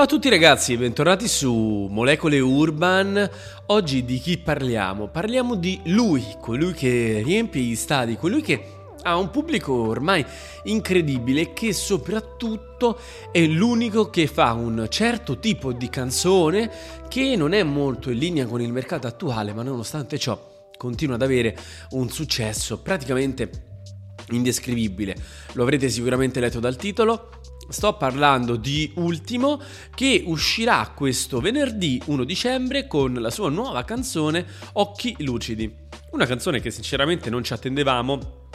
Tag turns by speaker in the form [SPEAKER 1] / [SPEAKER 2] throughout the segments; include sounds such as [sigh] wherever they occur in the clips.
[SPEAKER 1] Ciao a tutti ragazzi e bentornati su Molecole Urban. Oggi di chi parliamo? Parliamo di lui, colui che riempie gli stadi, colui che ha un pubblico ormai incredibile che soprattutto è l'unico che fa un certo tipo di canzone che non è molto in linea con il mercato attuale, ma nonostante ciò continua ad avere un successo praticamente indescrivibile. Lo avrete sicuramente letto dal titolo. Sto parlando di Ultimo che uscirà questo venerdì 1 dicembre con la sua nuova canzone Occhi Lucidi. Una canzone che sinceramente non ci attendevamo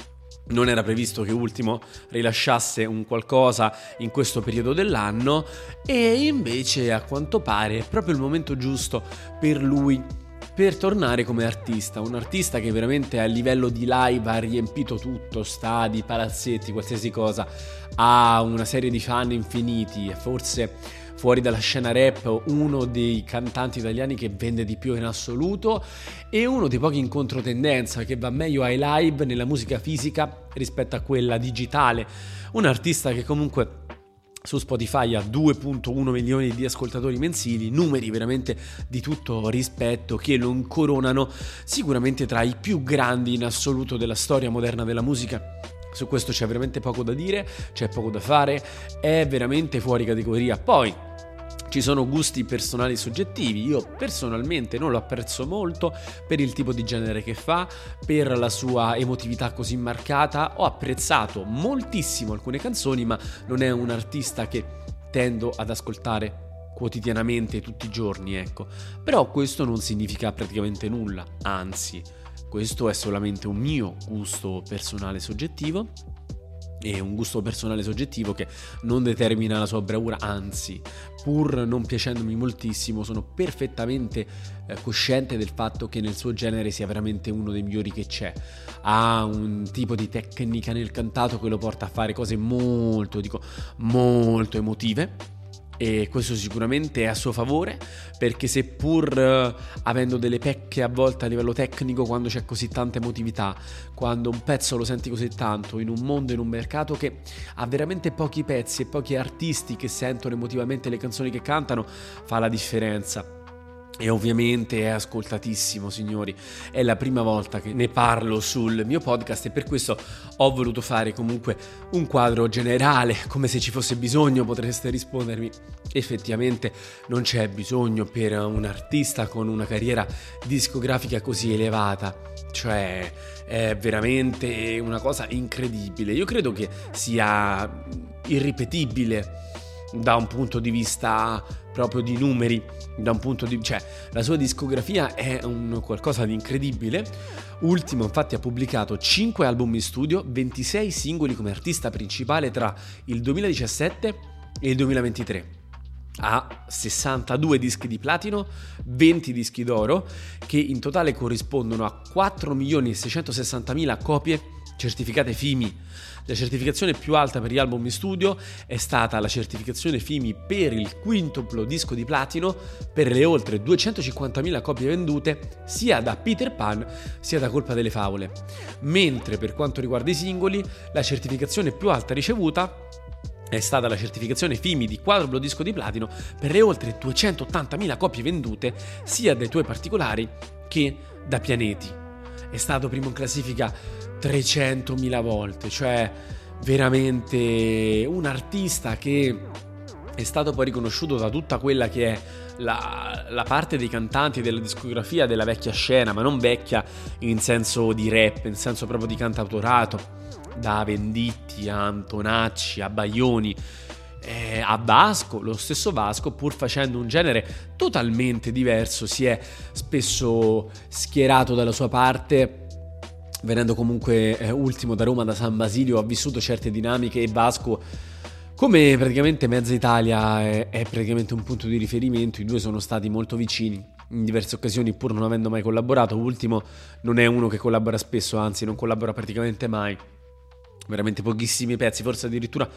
[SPEAKER 1] non era previsto che Ultimo rilasciasse un qualcosa in questo periodo dell'anno e invece a quanto pare è proprio il momento giusto per lui per tornare come artista, un artista che veramente a livello di live ha riempito tutto, stadi, palazzetti, qualsiasi cosa, ha una serie di fan infiniti e forse fuori dalla scena rap uno dei cantanti italiani che vende di più in assoluto e uno dei pochi in controtendenza che va meglio ai live nella musica fisica rispetto a quella digitale, un artista che comunque su Spotify ha 2.1 milioni di ascoltatori mensili, numeri veramente di tutto rispetto che lo incoronano sicuramente tra i più grandi in assoluto della storia moderna della musica. Su questo c'è veramente poco da dire, c'è poco da fare, è veramente fuori categoria. Poi ci sono gusti personali soggettivi, io personalmente non lo apprezzo molto per il tipo di genere che fa, per la sua emotività così marcata, ho apprezzato moltissimo alcune canzoni, ma non è un artista che tendo ad ascoltare quotidianamente tutti i giorni, ecco. Però questo non significa praticamente nulla, anzi, questo è solamente un mio gusto personale soggettivo e un gusto personale soggettivo che non determina la sua bravura, anzi, pur non piacendomi moltissimo, sono perfettamente eh, cosciente del fatto che nel suo genere sia veramente uno dei migliori che c'è. Ha un tipo di tecnica nel cantato che lo porta a fare cose molto, dico, molto emotive e questo sicuramente è a suo favore perché seppur uh, avendo delle pecche a volte a livello tecnico quando c'è così tanta emotività, quando un pezzo lo senti così tanto in un mondo, in un mercato che ha veramente pochi pezzi e pochi artisti che sentono emotivamente le canzoni che cantano, fa la differenza. E ovviamente è ascoltatissimo, signori. È la prima volta che ne parlo sul mio podcast e per questo ho voluto fare comunque un quadro generale, come se ci fosse bisogno, potreste rispondermi. Effettivamente non c'è bisogno per un artista con una carriera discografica così elevata. Cioè, è veramente una cosa incredibile. Io credo che sia irripetibile da un punto di vista proprio di numeri, da un punto di cioè la sua discografia è un qualcosa di incredibile. Ultimo, infatti, ha pubblicato 5 album in studio, 26 singoli come artista principale tra il 2017 e il 2023 ha 62 dischi di platino, 20 dischi d'oro, che in totale corrispondono a 4.660.000 copie certificate FIMI. La certificazione più alta per gli album in studio è stata la certificazione FIMI per il quintuplo disco di platino per le oltre 250.000 copie vendute sia da Peter Pan sia da Colpa delle Favole. Mentre per quanto riguarda i singoli, la certificazione più alta ricevuta è stata la certificazione FIMI di quadruplo disco di platino per le oltre 280.000 copie vendute sia dai tuoi particolari che da pianeti. È stato primo in classifica 300.000 volte, cioè veramente un artista che è stato poi riconosciuto da tutta quella che è la, la, parte dei cantanti della discografia della vecchia scena, ma non vecchia in senso di rap, in senso proprio di cantautorato, da Venditti a Antonacci a Baglioni. Eh, a Vasco, lo stesso Vasco, pur facendo un genere totalmente diverso, si è spesso schierato dalla sua parte venendo comunque eh, ultimo da Roma, da San Basilio, ha vissuto certe dinamiche e Vasco Come praticamente mezza Italia è, è praticamente un punto di riferimento, i due sono stati molto vicini in diverse occasioni pur non avendo mai collaborato. Ultimo non è uno che collabora spesso, anzi non collabora praticamente mai. Veramente pochissimi pezzi, forse addirittura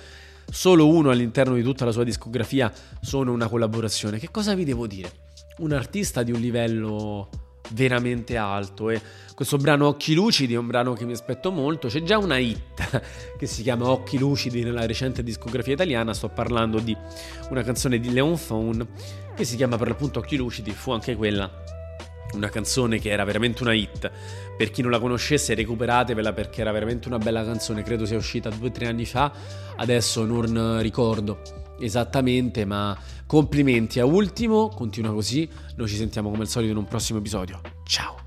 [SPEAKER 1] solo uno all'interno di tutta la sua discografia sono una collaborazione. Che cosa vi devo dire? Un artista di un livello veramente alto e questo brano Occhi Lucidi è un brano che mi aspetto molto, c'è già una hit [laughs] che si chiama Occhi Lucidi nella recente discografia italiana, sto parlando di una canzone di Leon Faun che si chiama per l'appunto Occhi Lucidi, fu anche quella una canzone che era veramente una hit. Per chi non la conoscesse, recuperatevela perché era veramente una bella canzone. Credo sia uscita due o tre anni fa. Adesso non ricordo esattamente, ma complimenti a Ultimo. Continua così. Noi ci sentiamo come al solito in un prossimo episodio. Ciao!